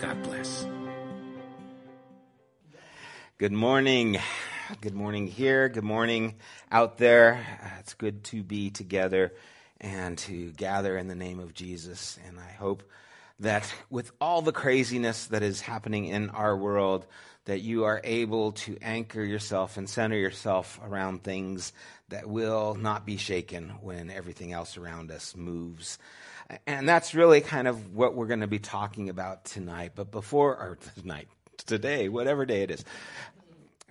God bless. Good morning. Good morning here. Good morning out there. It's good to be together and to gather in the name of Jesus. And I hope that with all the craziness that is happening in our world, that you are able to anchor yourself and center yourself around things that will not be shaken when everything else around us moves. And that's really kind of what we're going to be talking about tonight. But before, or tonight, today, whatever day it is.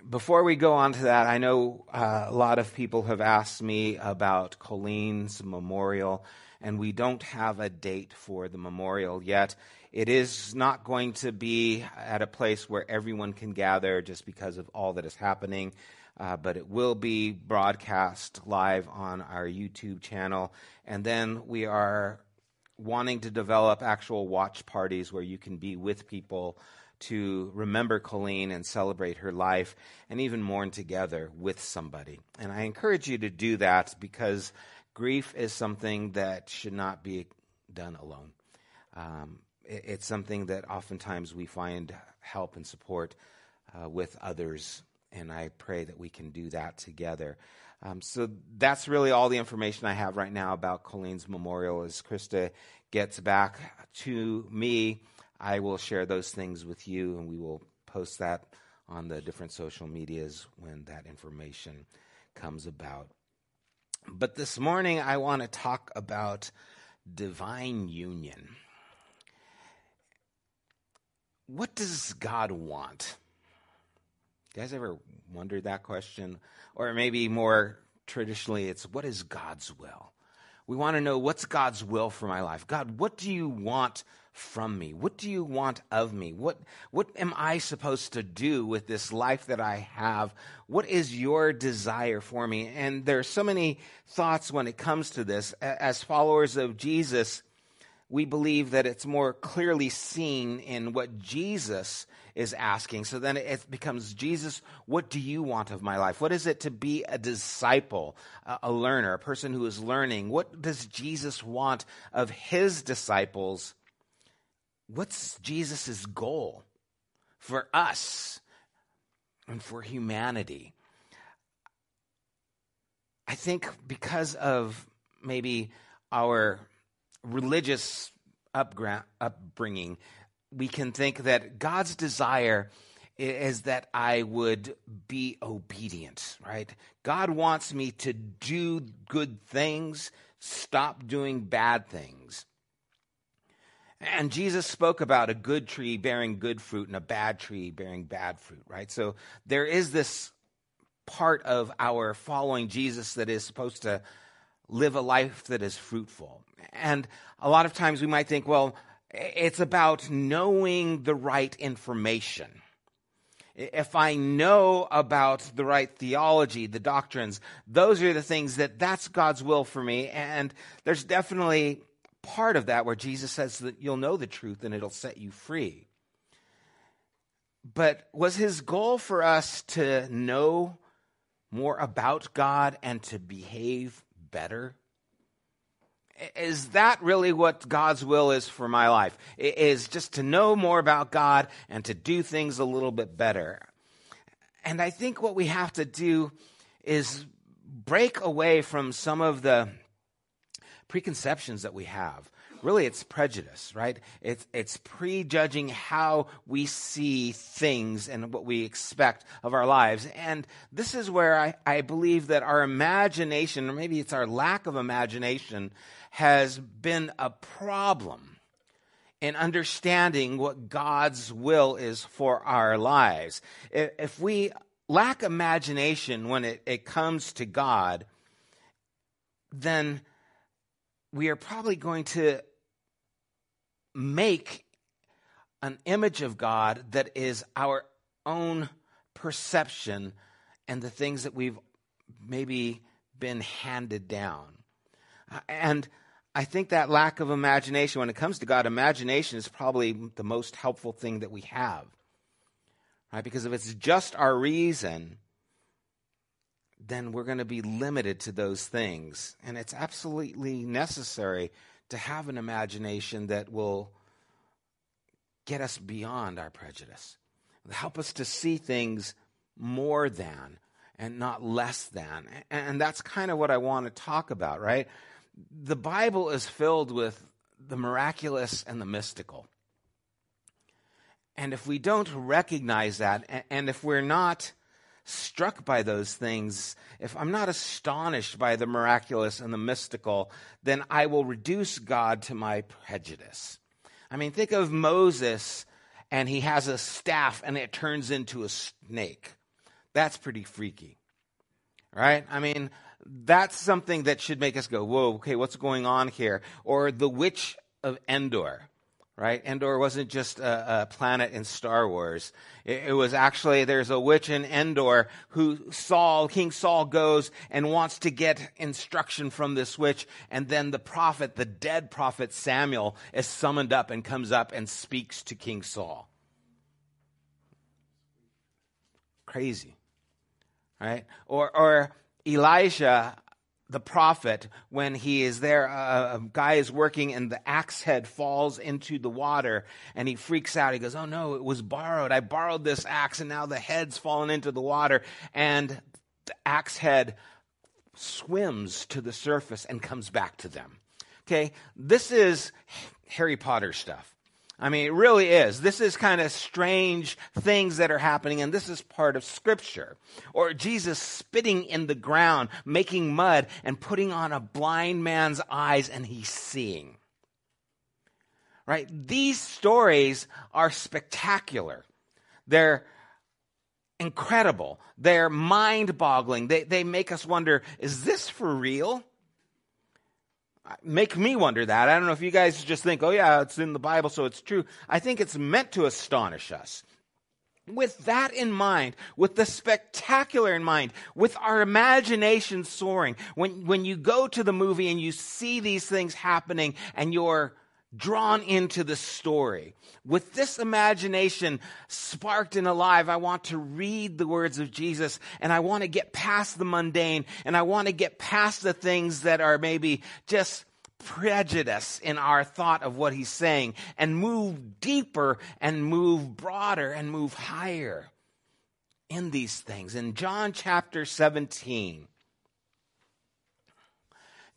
Before we go on to that, I know uh, a lot of people have asked me about Colleen's memorial, and we don't have a date for the memorial yet. It is not going to be at a place where everyone can gather just because of all that is happening. Uh, but it will be broadcast live on our YouTube channel. And then we are wanting to develop actual watch parties where you can be with people to remember Colleen and celebrate her life and even mourn together with somebody. And I encourage you to do that because grief is something that should not be done alone. Um, it, it's something that oftentimes we find help and support uh, with others, and I pray that we can do that together. Um, so that's really all the information I have right now about Colleen's memorial. As Krista gets back to me, I will share those things with you, and we will post that on the different social medias when that information comes about. But this morning, I want to talk about divine union. What does God want? You guys ever wondered that question? Or maybe more traditionally, it's what is God's will? We want to know what's God's will for my life. God, what do you want from me? What do you want of me? What, what am I supposed to do with this life that I have? What is your desire for me? And there are so many thoughts when it comes to this. As followers of Jesus, we believe that it's more clearly seen in what Jesus is asking. So then it becomes Jesus, what do you want of my life? What is it to be a disciple, a learner, a person who is learning? What does Jesus want of his disciples? What's Jesus' goal for us and for humanity? I think because of maybe our religious upbringing, we can think that God's desire is that I would be obedient, right? God wants me to do good things, stop doing bad things. And Jesus spoke about a good tree bearing good fruit and a bad tree bearing bad fruit, right? So there is this part of our following Jesus that is supposed to live a life that is fruitful. And a lot of times we might think, well, it's about knowing the right information. If I know about the right theology, the doctrines, those are the things that that's God's will for me. And there's definitely part of that where Jesus says that you'll know the truth and it'll set you free. But was his goal for us to know more about God and to behave better? Is that really what God's will is for my life? It is just to know more about God and to do things a little bit better. And I think what we have to do is break away from some of the preconceptions that we have really it's prejudice, right? It's, it's prejudging how we see things and what we expect of our lives. And this is where I, I believe that our imagination, or maybe it's our lack of imagination, has been a problem in understanding what God's will is for our lives. If we lack imagination when it, it comes to God, then we are probably going to make an image of God that is our own perception and the things that we've maybe been handed down. Uh, and I think that lack of imagination, when it comes to God, imagination is probably the most helpful thing that we have. Right? Because if it's just our reason, then we're going to be limited to those things. And it's absolutely necessary to have an imagination that will get us beyond our prejudice, help us to see things more than and not less than. And that's kind of what I want to talk about, right? The Bible is filled with the miraculous and the mystical. And if we don't recognize that, and if we're not struck by those things, if I'm not astonished by the miraculous and the mystical, then I will reduce God to my prejudice. I mean, think of Moses and he has a staff and it turns into a snake. That's pretty freaky, right? I mean, that's something that should make us go, whoa, okay, what's going on here? Or the witch of Endor right? Endor wasn't just a, a planet in Star Wars. It, it, was actually, there's a witch in Endor who Saul, King Saul goes and wants to get instruction from this witch. And then the prophet, the dead prophet Samuel is summoned up and comes up and speaks to King Saul. Crazy, right? Or, or Elijah the prophet when he is there a, guy is working and the axe head falls into the water and he freaks out. He goes oh no it was borrowed. I borrowed this axe and now the head's fallen into the water. And the axe head swims to the surface and comes back to them. Okay? This is harry potter stuff I mean, it really is. This is kind of strange things that are happening, and this is part of Scripture. Or Jesus spitting in the ground, making mud, and putting on a blind man's eyes, and he's seeing. Right? These stories are spectacular. They're incredible. They're mind boggling. They, they make us wonder is this for real? Make me wonder that. I don't know if you guys just think, oh, yeah, it's in the Bible, so it's true. I think it's meant to astonish us. With that in mind, with the spectacular in mind, with our imagination soaring, when, when you go to the movie and you see these things happening and you're drawn into the story. With this imagination sparked and alive, I want to read the words of Jesus and I want to get past the mundane and I want to get past the things that are maybe just prejudice in our thought of what he's saying and move deeper and move broader and move higher in these things. In John chapter 17,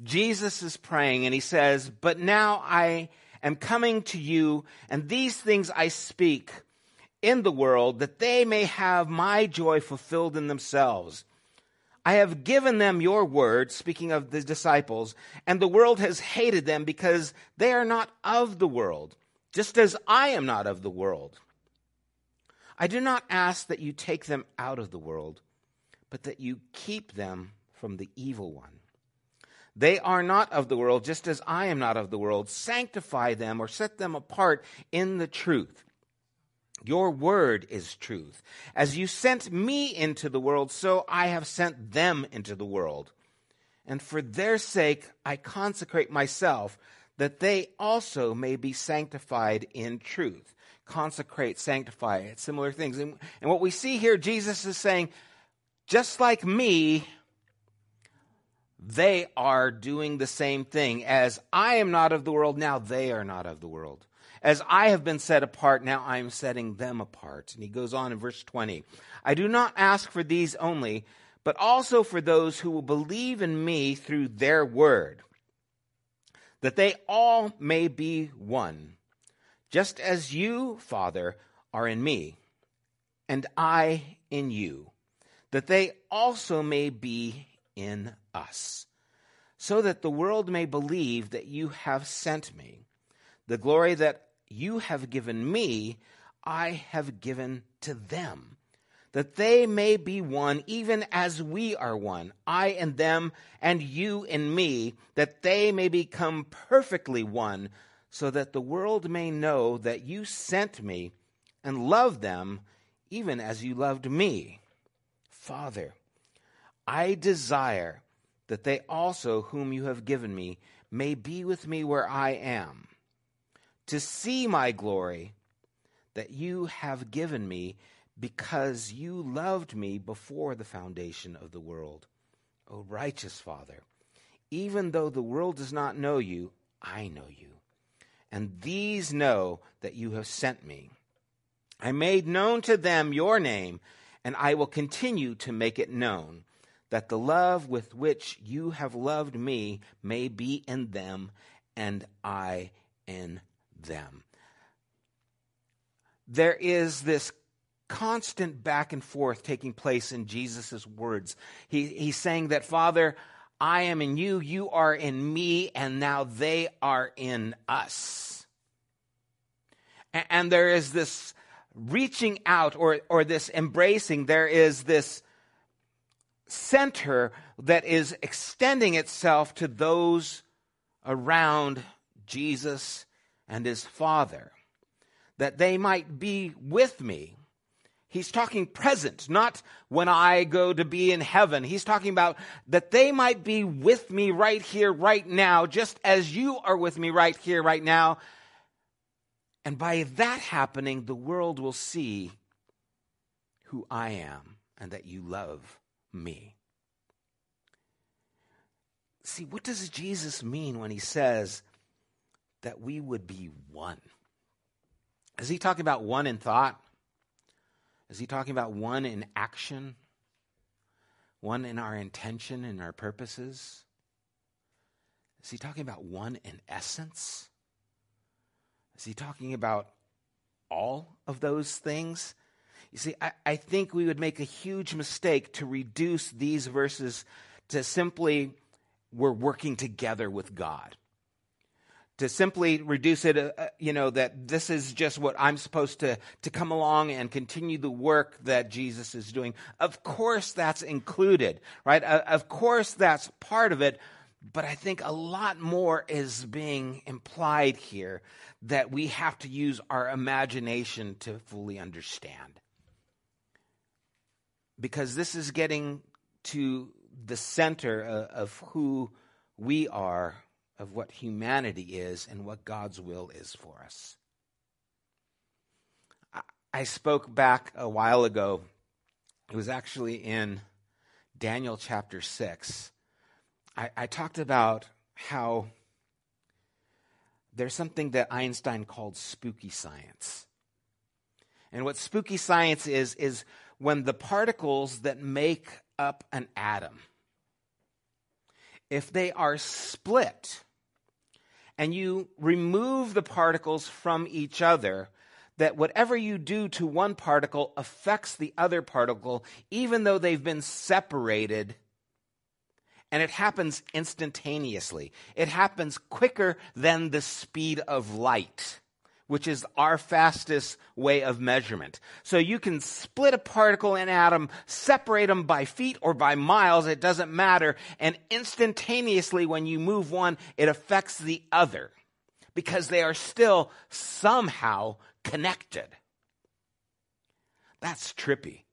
Jesus is praying and he says, But now I am coming to you, and these things I speak in the world, that they may have my joy fulfilled in themselves. I have given them your word, speaking of the disciples, and the world has hated them because they are not of the world, just as I am not of the world. I do not ask that you take them out of the world, but that you keep them from the evil one. They are not of the world, just as I am not of the world. Sanctify them or set them apart in the truth. Your word is truth. As you sent me into the world, so I have sent them into the world. And for their sake, I consecrate myself, that they also may be sanctified in truth. Consecrate, sanctify, similar things. And, and what we see here, Jesus is saying, just like me, they are doing the same thing. As I am not of the world, now they are not of the world. As I have been set apart, now I am setting them apart. And he goes on in verse 20 I do not ask for these only, but also for those who will believe in me through their word, that they all may be one, just as you, Father, are in me, and I in you, that they also may be in us, so that the world may believe that you have sent me. The glory that you have given me, I have given to them that they may be one, even as we are one, I and them, and you and me, that they may become perfectly one, so that the world may know that you sent me and loved them, even as you loved me. Father, I desire that they also, whom you have given me, may be with me where I am, to see my glory that you have given me because you loved me before the foundation of the world. O righteous Father, even though the world does not know you, I know you. And these know that you have sent me. I made known to them your name, and I will continue to make it known, that the love with which you have loved me may be in them, and I in them. There is this constant back and forth taking place in Jesus' words. He, he's saying that, Father, I am in you, you are in me, and now they are in us. And, and there is this reaching out or, or this embracing, there is this center that is extending itself to those around Jesus and his Father, that they might be with me He's talking present, not when I go to be in heaven. He's talking about that they might be with me right here, right now, just as you are with me right here, right now. And by that happening, the world will see who I am and that you love me. See, what does Jesus mean when he says that we would be one? Is he talking about one in thought? Is he talking about one in action? One in our intention and our purposes? Is he talking about one in essence? Is he talking about all of those things? You see, I, I, think we would make a huge mistake to reduce these verses to simply we're working together with God to simply reduce it, uh, uh, you know, that this is just what I'm supposed to, to come along and continue the work that Jesus is doing. Of course, that's included, right? Uh, of course, that's part of it. But I think a lot more is being implied here that we have to use our imagination to fully understand. Because this is getting to the center of, of who we are of what humanity is and what God's will is for us. I spoke back a while ago. It was actually in Daniel chapter 6. I, I talked about how there's something that Einstein called spooky science. And what spooky science is, is when the particles that make up an atom, if they are split, and you remove the particles from each other, that whatever you do to one particle affects the other particle, even though they've been separated. And it happens instantaneously. It happens quicker than the speed of light which is our fastest way of measurement. So you can split a particle and atom, separate them by feet or by miles, it doesn't matter. And instantaneously, when you move one, it affects the other because they are still somehow connected. That's trippy,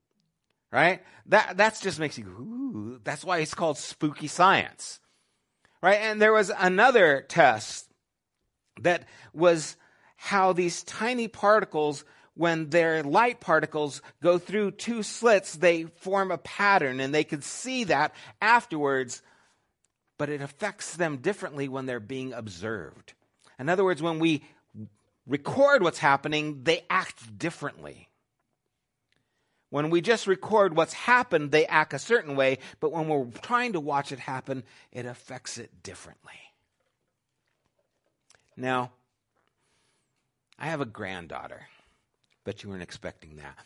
right? That that's just makes you, ooh, that's why it's called spooky science, right? And there was another test that was how these tiny particles, when their light particles go through two slits, they form a pattern, and they could see that afterwards, but it affects them differently when they're being observed. In other words, when we record what's happening, they act differently. When we just record what's happened, they act a certain way, but when we're trying to watch it happen, it affects it differently. Now, I have a granddaughter. Bet you weren't expecting that.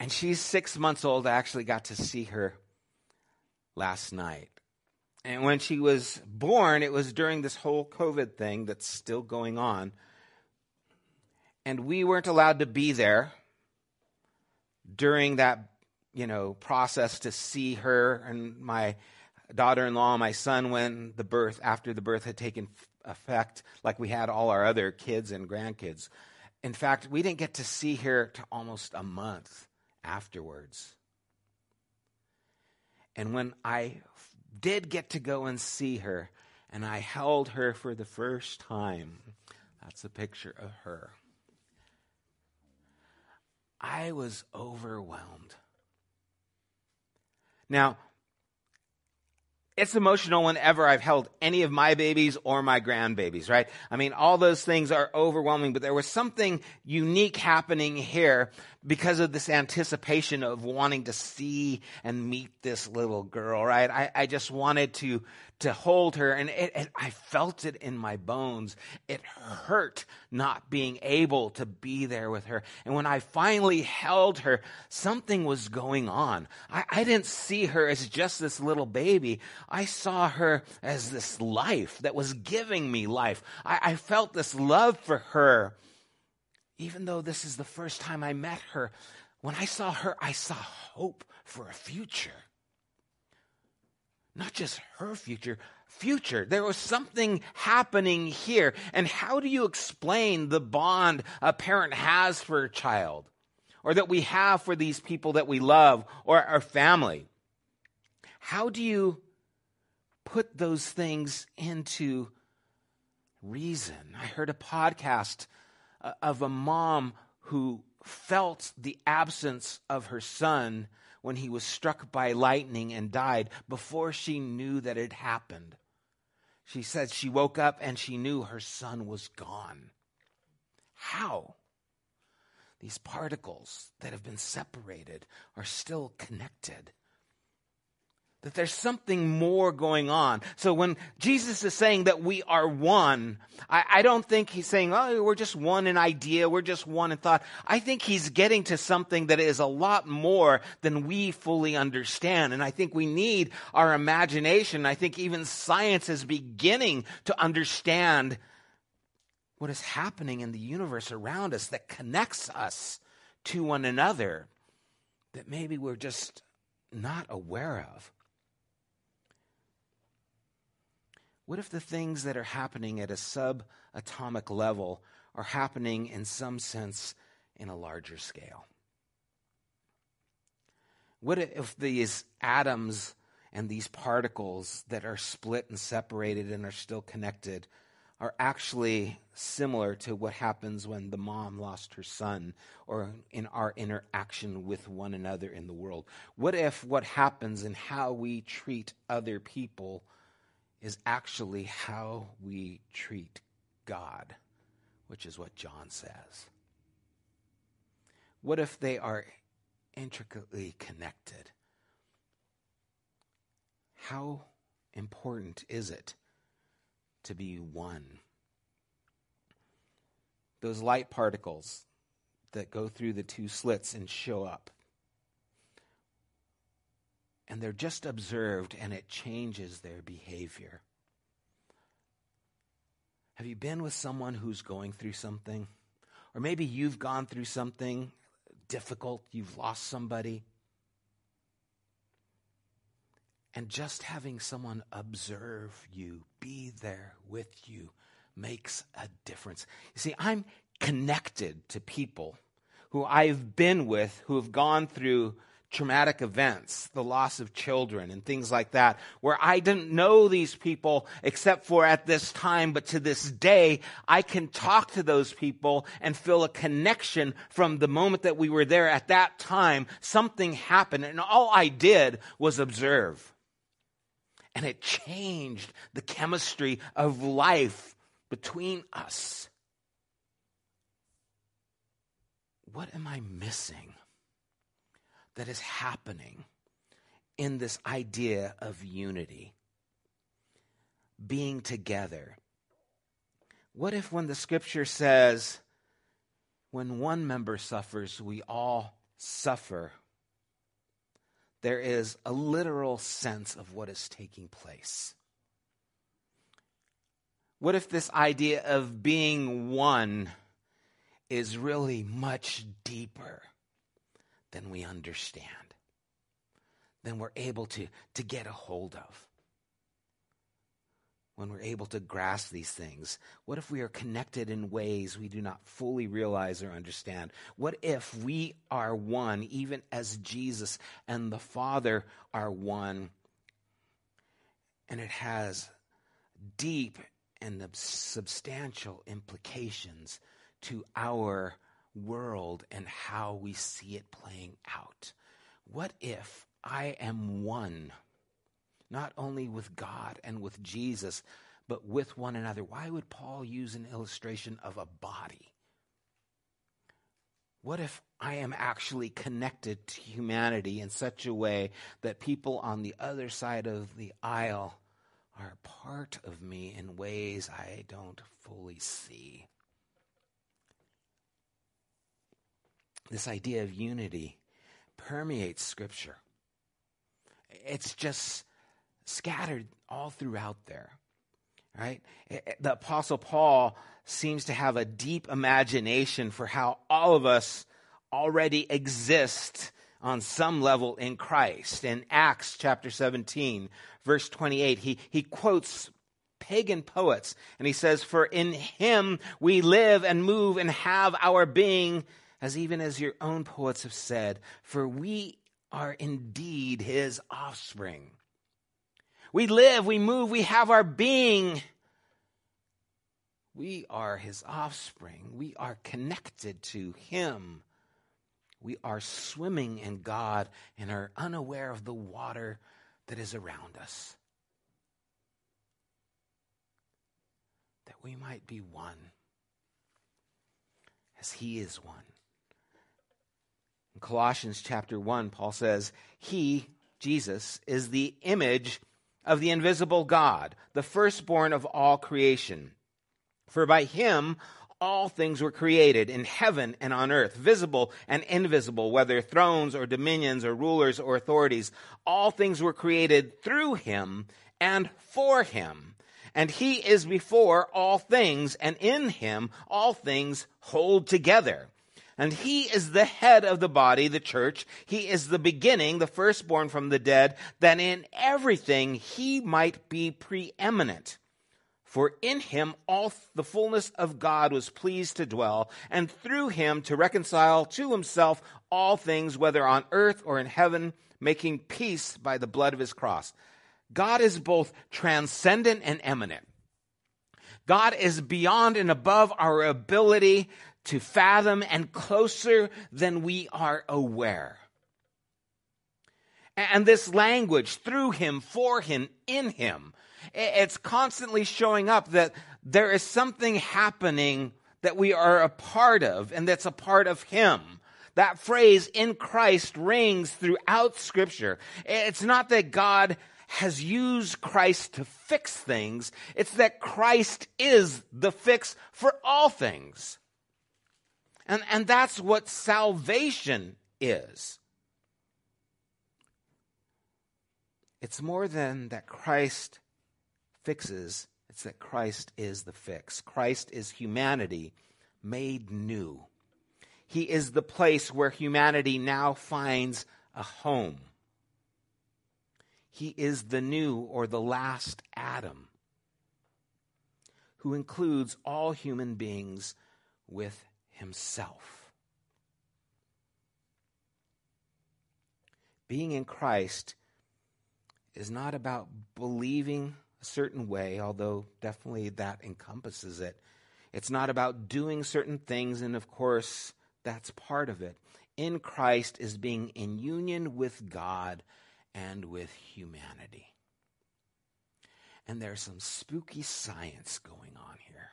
And she's six months old. I actually got to see her last night. And when she was born, it was during this whole COVID thing that's still going on. And we weren't allowed to be there during that, you know, process to see her and my daughter-in-law, my son, when the birth, after the birth had taken effect, like we had all our other kids and grandkids. In fact, we didn't get to see her to almost a month afterwards. And when I did get to go and see her, and I held her for the first time, that's a picture of her. I was overwhelmed. Now, it's emotional whenever I've held any of my babies or my grandbabies, right? I mean, all those things are overwhelming, but there was something unique happening here because of this anticipation of wanting to see and meet this little girl, right? I, I just wanted to, to hold her and it, it, I felt it in my bones. It hurt not being able to be there with her. And when I finally held her, something was going on. I, I didn't see her as just this little baby. I saw her as this life that was giving me life. I, I felt this love for her even though this is the first time I met her, when I saw her, I saw hope for a future. Not just her future, future. There was something happening here. And how do you explain the bond a parent has for a child? Or that we have for these people that we love or our family? How do you put those things into reason? I heard a podcast Uh, of a mom who felt the absence of her son when he was struck by lightning and died before she knew that it happened. She said she woke up and she knew her son was gone. How? These particles that have been separated are still connected that there's something more going on. So when Jesus is saying that we are one, I, I, don't think he's saying, oh, we're just one in idea, we're just one in thought. I think he's getting to something that is a lot more than we fully understand. And I think we need our imagination. I think even science is beginning to understand what is happening in the universe around us that connects us to one another that maybe we're just not aware of. What if the things that are happening at a subatomic level are happening in some sense in a larger scale? What if these atoms and these particles that are split and separated and are still connected are actually similar to what happens when the mom lost her son or in our interaction with one another in the world? What if what happens in how we treat other people is actually how we treat God, which is what John says. What if they are intricately connected? How important is it to be one? Those light particles that go through the two slits and show up and they're just observed and it changes their behavior. Have you been with someone who's going through something? Or maybe you've gone through something difficult, you've lost somebody. And just having someone observe you, be there with you, makes a difference. You see, I'm connected to people who I've been with who have gone through traumatic events, the loss of children and things like that, where I didn't know these people except for at this time, but to this day, I can talk to those people and feel a connection from the moment that we were there at that time. Something happened and all I did was observe. And it changed the chemistry of life between us. What am I missing? That is happening in this idea of unity. being together. What if, when the scripture says, when one member suffers, we all suffer, there is a literal sense of what is taking place? What if this idea of being one is really much deeper than we understand, Then we're able to, to get a hold of? when we're able to grasp these things? What if we are connected in ways we do not fully realize or understand? What if we are one, even as Jesus and the Father are one, and it has deep and substantial implications to our world and how we see it playing out? What if I am one? not only with God and with Jesus, but with one another. Why would Paul use an illustration of a body? What if I am actually connected to humanity in such a way that people on the other side of the aisle are part of me in ways I don't fully see? This idea of unity permeates Scripture. It's just scattered all throughout there. Right? Eh, eh, the Apostle Paul seems to have a deep imagination for how all of us already exist on some level in Christ. In Acts chapter 17, verse 28, he, he quotes pagan poets and he says, For in him we live and move and have our being, as even as your own poets have said, for we are indeed his offspring. We live, we move, we have our being. We are his offspring. We are connected to him. We are swimming in God and are unaware of the water that is around us. That we might be one as he is one. In Colossians chapter 1, Paul says, He, Jesus, is the image of the invisible God, the firstborn of all creation. For by him all things were created in heaven and on earth, visible and invisible, whether thrones or dominions or rulers or authorities. All things were created through him and for him. And he is before all things, and in him all things hold together. And he is the head of the body, the church. He is the beginning, the firstborn from the dead, that in everything he might be preeminent. For in him all the fullness of God was pleased to dwell, and through him to reconcile to himself all things, whether on earth or in heaven, making peace by the blood of his cross. God is both transcendent and immanent. God is beyond and above our ability to fathom and closer than we are aware. And this language, through him, for him, in him, it's constantly showing up that there is something happening that we are a part of and that's a part of him. That phrase in Christ rings throughout scripture. It's not that God has used Christ to fix things. It's that Christ is the fix for all things. And, and that's what salvation is. It's more than that Christ fixes, it's that Christ is the fix. Christ is humanity made new. He is the place where humanity now finds a home. He is the new or the last Adam who includes all human beings with himself. Being in Christ is not about believing a certain way, although definitely that encompasses it. It's not about doing certain things, and of course, that's part of it. In Christ is being in union with God and with humanity. And there's some spooky science going on here.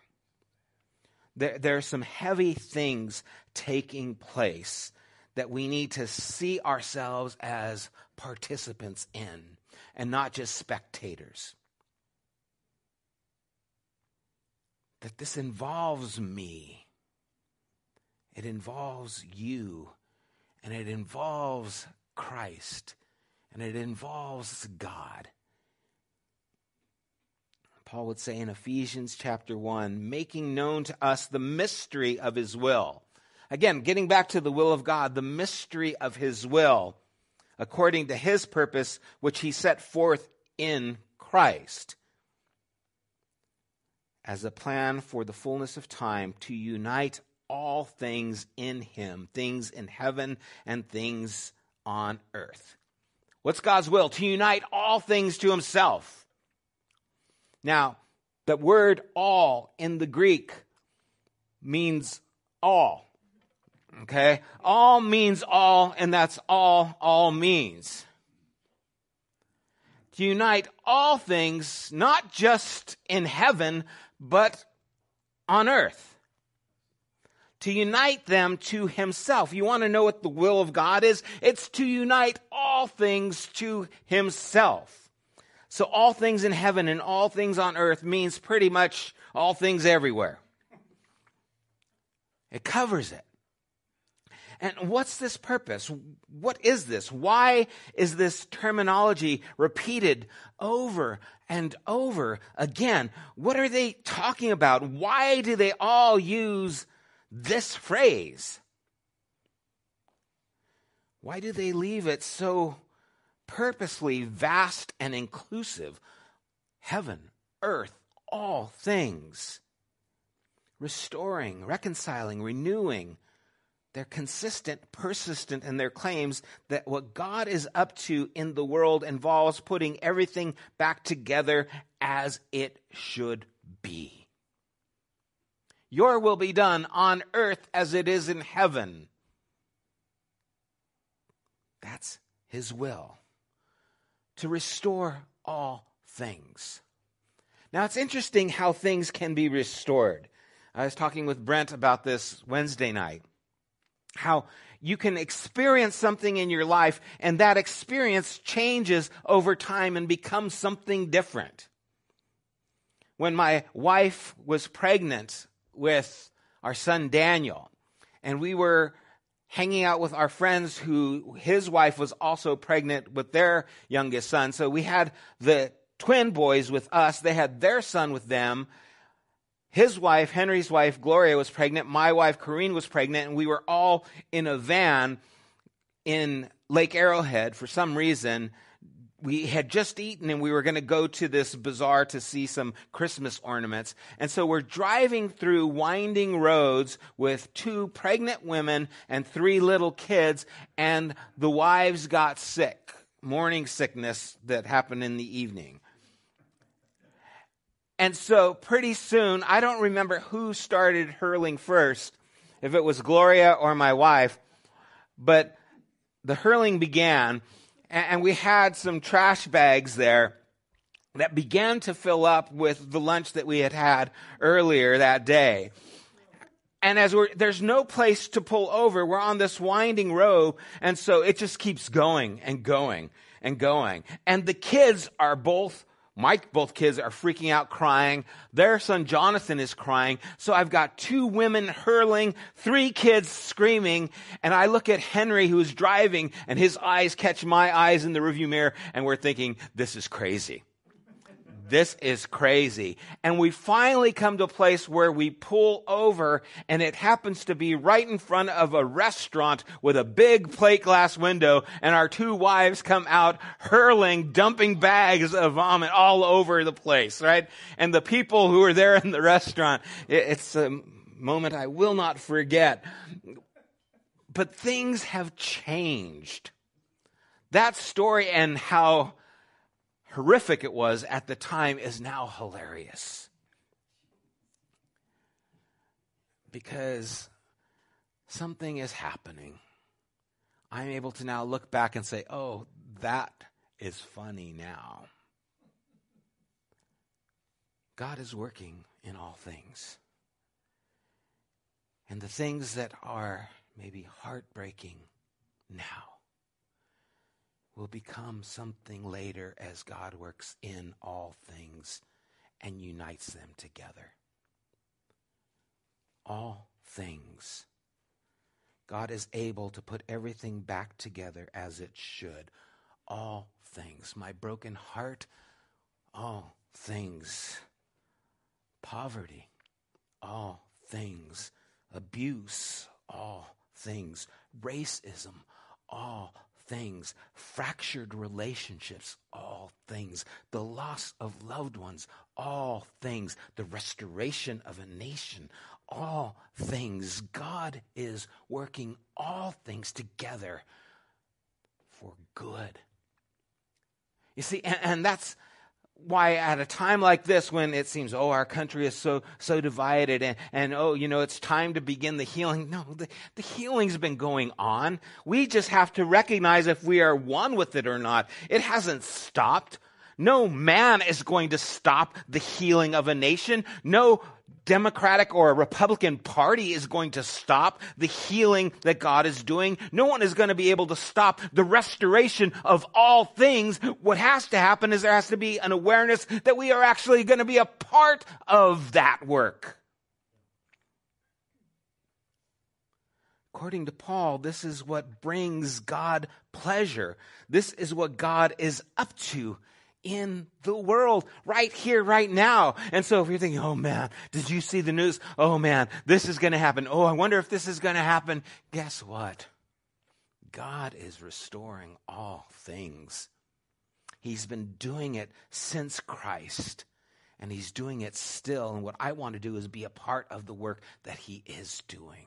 There, there are some heavy things taking place that we need to see ourselves as participants in and not just spectators. that this involves me. It involves you, and it involves Christ, and it involves God. Paul would say in Ephesians chapter 1, making known to us the mystery of his will. Again, getting back to the will of God, the mystery of his will, according to his purpose, which he set forth in Christ as a plan for the fullness of time to unite all things in him, things in heaven and things on earth. What's God's will? To unite all things to himself. Now, the word all in the Greek means all. Okay? All means all, and that's all all means. To unite all things, not just in heaven, but on earth. To unite them to himself. You want to know what the will of God is? It's to unite all things to himself. So all things in heaven and all things on earth means pretty much all things everywhere. It covers it. And what's this purpose? What is this? Why is this terminology repeated over and over again? What are they talking about? Why do they all use this phrase? Why do they leave it so purposely vast and inclusive heaven, earth, all things. Restoring, reconciling, renewing. They're consistent, persistent in their claims that what God is up to in the world involves putting everything back together as it should be. Your will be done on earth as it is in heaven. That's his will to restore all things. Now, it's interesting how things can be restored. I was talking with Brent about this Wednesday night. How you can experience something in your life, and that experience changes over time and becomes something different. When my wife was pregnant with our son Daniel, and we were hanging out with our friends who his wife was also pregnant with their youngest son. So we had the twin boys with us. They had their son with them. His wife, Henry's wife, Gloria, was pregnant. My wife, Corrine, was pregnant. And we were all in a van in Lake Arrowhead for some reason we had just eaten and we were going to go to this bazaar to see some Christmas ornaments. And so we're driving through winding roads with two pregnant women and three little kids, and the wives got sick, morning sickness that happened in the evening. And so pretty soon, I don't remember who started hurling first, if it was Gloria or my wife, but the hurling began and we had some trash bags there that began to fill up with the lunch that we had had earlier that day. And as we're, there's no place to pull over, we're on this winding road, and so it just keeps going and going and going. And the kids are both my both kids are freaking out crying. Their son Jonathan is crying. So I've got two women hurling, three kids screaming, and I look at Henry who's driving and his eyes catch my eyes in the rearview mirror and we're thinking, this is crazy this is crazy. And we finally come to a place where we pull over and it happens to be right in front of a restaurant with a big plate glass window and our two wives come out hurling, dumping bags of vomit all over the place, right? And the people who are there in the restaurant, it's a moment I will not forget. But things have changed. That story and how horrific it was at the time is now hilarious. Because something is happening. I'm able to now look back and say, oh, that is funny now. God is working in all things. And the things that are maybe heartbreaking now will become something later as God works in all things and unites them together. all things. God is able to put everything back together as it should. All things. My broken heart, all things. Poverty, all things. Abuse, all things. Racism, all things. Fractured relationships, all things. The loss of loved ones, all things. The restoration of a nation, all things. God is working all things together for good. You see, and, and that's why at a time like this when it seems oh our country is so so divided and and oh you know it's time to begin the healing. No the, the healing's been going on. We just have to recognize if we are one with it or not. It hasn't stopped. No man is going to stop the healing of a nation. No Democratic or a Republican Party is going to stop the healing that God is doing. No one is going to be able to stop the restoration of all things. What has to happen is there has to be an awareness that we are actually going to be a part of that work. According to Paul, this is what brings God pleasure. This is what God is up to in the world right here, right now. And so if you're thinking, oh man, did you see the news? Oh man, this is going to happen. Oh, I wonder if this is going to happen. Guess what? God is restoring all things. He's been doing it since Christ, and He's doing it still. And what I want to do is be a part of the work that He is doing.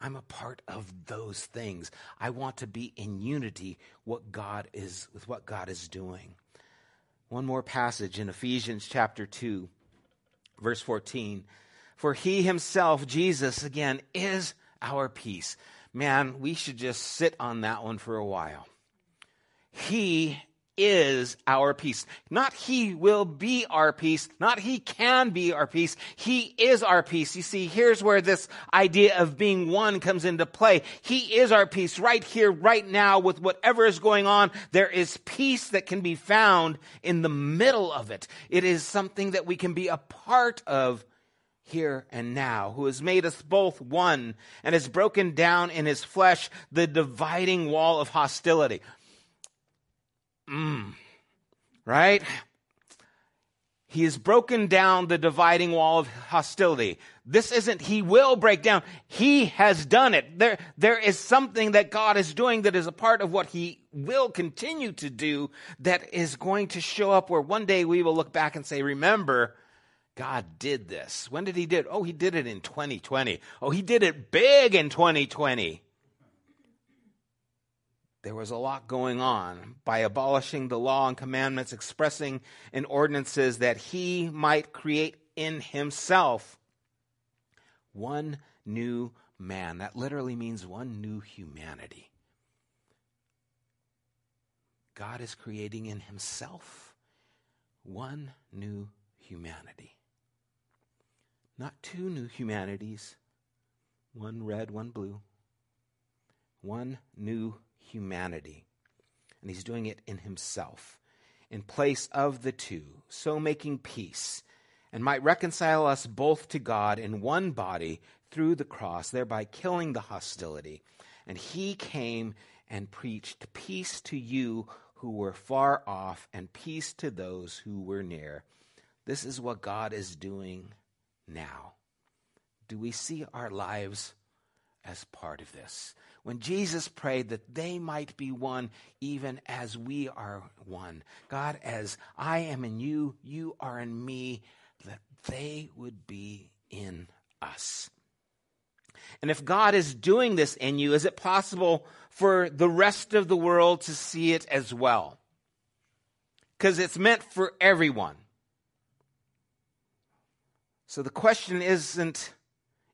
I'm a part of those things. I want to be in unity what God is with what God is doing. One more passage in Ephesians chapter 2, verse 14. For he himself, Jesus, again, is our peace. Man, we should just sit on that one for a while. He is our peace. Not he will be our peace. Not he can be our peace. He is our peace. You see, here's where this idea of being one comes into play. He is our peace right here, right now with whatever is going on. There is peace that can be found in the middle of it. It is something that we can be a part of here and now, who has made us both one and has broken down in his flesh the dividing wall of hostility. Mm. Right? He has broken down the dividing wall of hostility. This isn't he will break down. He has done it. There, there is something that God is doing that is a part of what he will continue to do that is going to show up where one day we will look back and say, remember, God did this. When did he do it? Oh, he did it in 2020. Oh, he did it big in 2020 there was a lot going on by abolishing the law and commandments, expressing in ordinances that he might create in himself one new man. That literally means one new humanity. God is creating in himself one new humanity. Not two new humanities, one red, one blue. One new humanity. And he's doing it in himself, in place of the two, so making peace, and might reconcile us both to God in one body through the cross, thereby killing the hostility. And he came and preached peace to you who were far off, and peace to those who were near. This is what God is doing now. Do we see our lives as part of this? when Jesus prayed that they might be one even as we are one. God, as I am in you, you are in me, that they would be in us. And if God is doing this in you, is it possible for the rest of the world to see it as well? Because it's meant for everyone. So the question isn't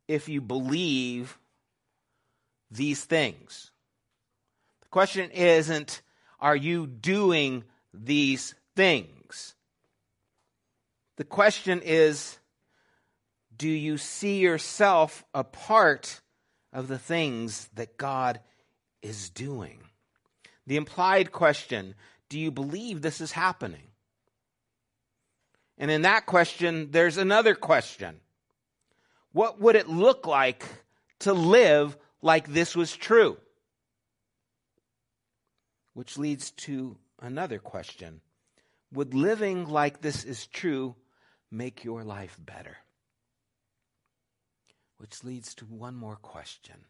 if you believe these things. The question isn't, are you doing these things? The question is, do you see yourself a part of the things that God is doing? The implied question, do you believe this is happening? And in that question, there's another question. What would it look like to live like this was true? Which leads to another question Would living like this is true make your life better? Which leads to one more question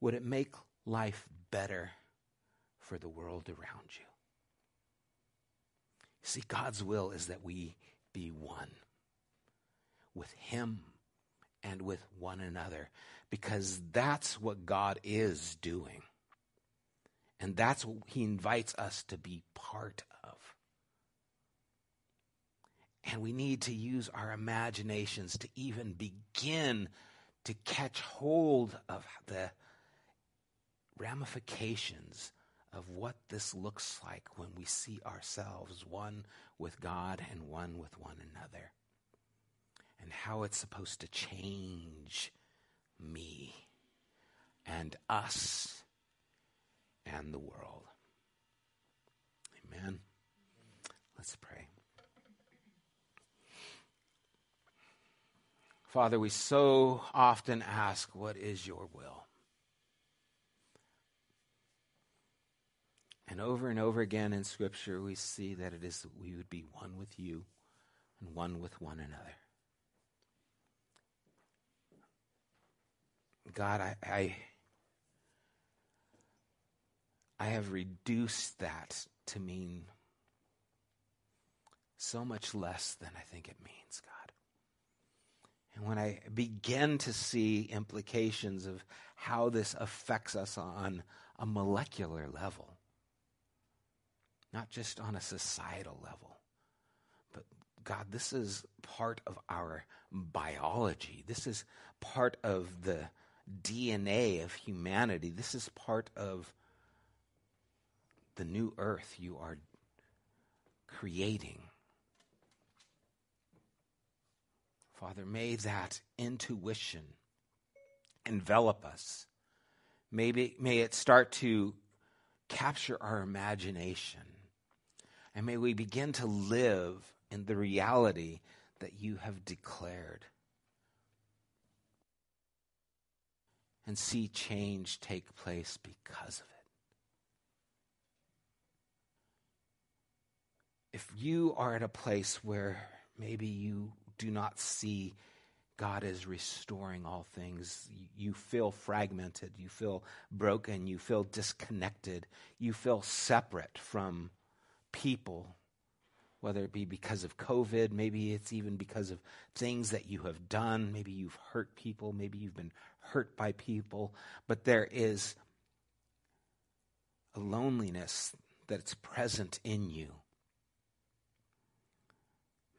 Would it make life better for the world around you? See, God's will is that we be one with Him and with one another because that's what God is doing. And that's what He invites us to be part of. And we need to use our imaginations to even begin to catch hold of the ramifications of what this looks like when we see ourselves one with God and one with one another and how it's supposed to change me and us and the world. Amen. Let's pray. Father, we so often ask, What is your will? And over and over again in Scripture, we see that it is that we would be one with you and one with one another. God, I, I, I have reduced that to mean so much less than I think it means, God. And when I begin to see implications of how this affects us on a molecular level, not just on a societal level, but God, this is part of our biology. This is part of the DNA of humanity. This is part of the new earth you are creating. Father, may that intuition envelop us. Maybe, may it start to capture our imagination. And may we begin to live in the reality that you have declared. And see change take place because of it. If you are at a place where maybe you do not see God is restoring all things. You feel fragmented. You feel broken. You feel disconnected. You feel separate from people whether it be because of COVID, maybe it's even because of things that you have done. Maybe you've hurt people, maybe you've been hurt by people, but there is a loneliness that's present in you.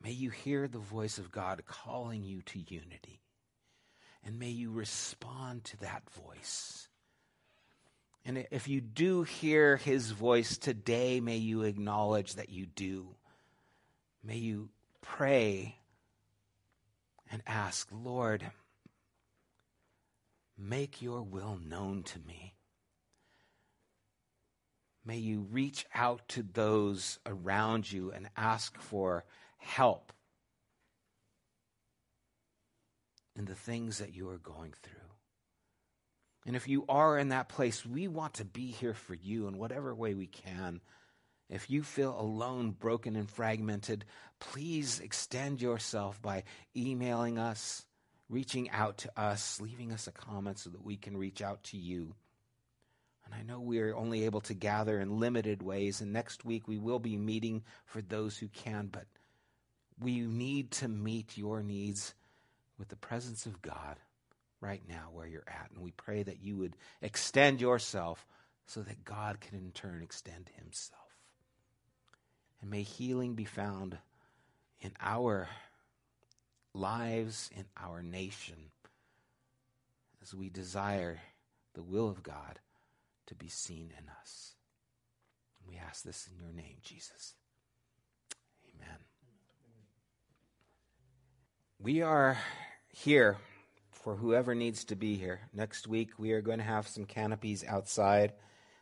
May you hear the voice of God calling you to unity, and may you respond to that voice. And if you do hear his voice today, may you acknowledge that you do. May you pray and ask, Lord, make your will known to me. May you reach out to those around you and ask for help in the things that you are going through. And if you are in that place, we want to be here for you in whatever way we can. If you feel alone, broken, and fragmented, please extend yourself by emailing us, reaching out to us, leaving us a comment so that we can reach out to you. And I know we are only able to gather in limited ways, and next week we will be meeting for those who can, but we need to meet your needs with the presence of God right now where you're at. And we pray that you would extend yourself so that God can in turn extend himself. And may healing be found in our lives, in our nation, as we desire the will of God to be seen in us. We ask this in your name, Jesus. Amen. We are here for whoever needs to be here. Next week, we are going to have some canopies outside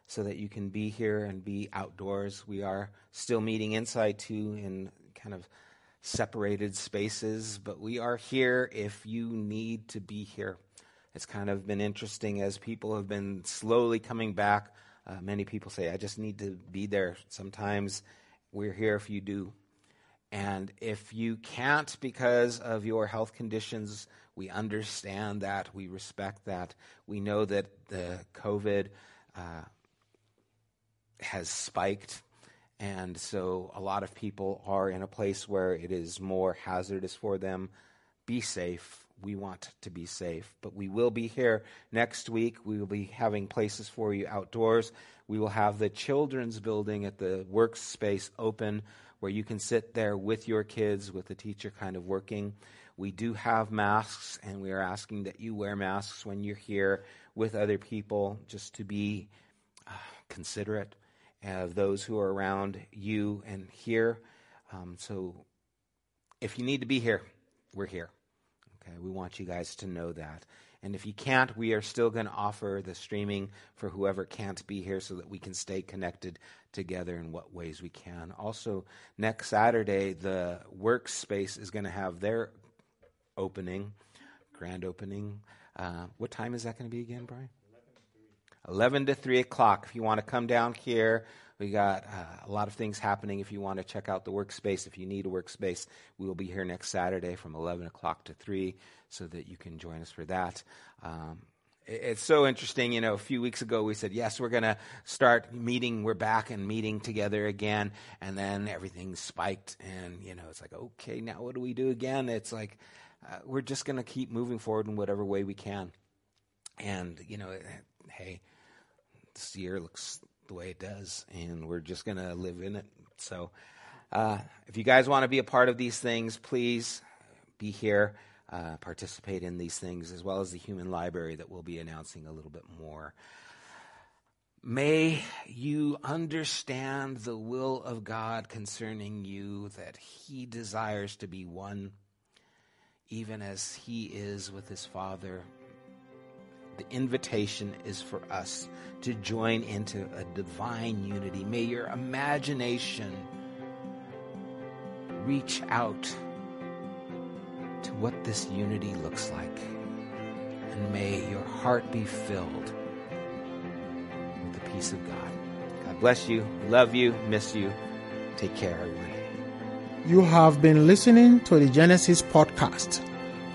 so that you can be here and be outdoors. We are still meeting inside too in kind of separated spaces, but we are here if you need to be here. It's kind of been interesting as people have been slowly coming back. Uh, many people say, I just need to be there. Sometimes we're here if you do. And if you can't because of your health conditions, we understand that. We respect that. We know that the COVID uh, has spiked. And so a lot of people are in a place where it is more hazardous for them. Be safe. We want to be safe. But we will be here next week. We will be having places for you outdoors. We will have the children's building at the workspace open where you can sit there with your kids, with the teacher kind of working. We do have masks, and we are asking that you wear masks when you're here with other people just to be uh, considerate of those who are around you and here. Um, so if you need to be here, we're here. Okay, we want you guys to know that. And if you can't, we are still going to offer the streaming for whoever can't be here so that we can stay connected together in what ways we can. Also, next Saturday, the workspace is going to have their opening, grand opening. Uh, what time is that going to be again, Brian? 11 to 3 o'clock. If you want to come down here, we got uh, a lot of things happening. If you want to check out the workspace, if you need a workspace, we will be here next Saturday from 11 o'clock to 3 so that you can join us for that. Um, it's so interesting. You know, a few weeks ago we said, yes, we're going to start meeting. We're back and meeting together again. And then everything spiked. And, you know, it's like, okay, now what do we do again? It's like, uh, we're just going to keep moving forward in whatever way we can. And, you know, hey, this year looks the way it does, and we're just going to live in it. So, uh, if you guys want to be a part of these things, please be here, uh, participate in these things, as well as the human library that we'll be announcing a little bit more. May you understand the will of God concerning you, that He desires to be one, even as He is with His Father the invitation is for us to join into a divine unity. May your imagination reach out to what this unity looks like. And may your heart be filled with the peace of God. God bless you. Love you. Miss you. Take care, everyone. You have been listening to the Genesis podcast.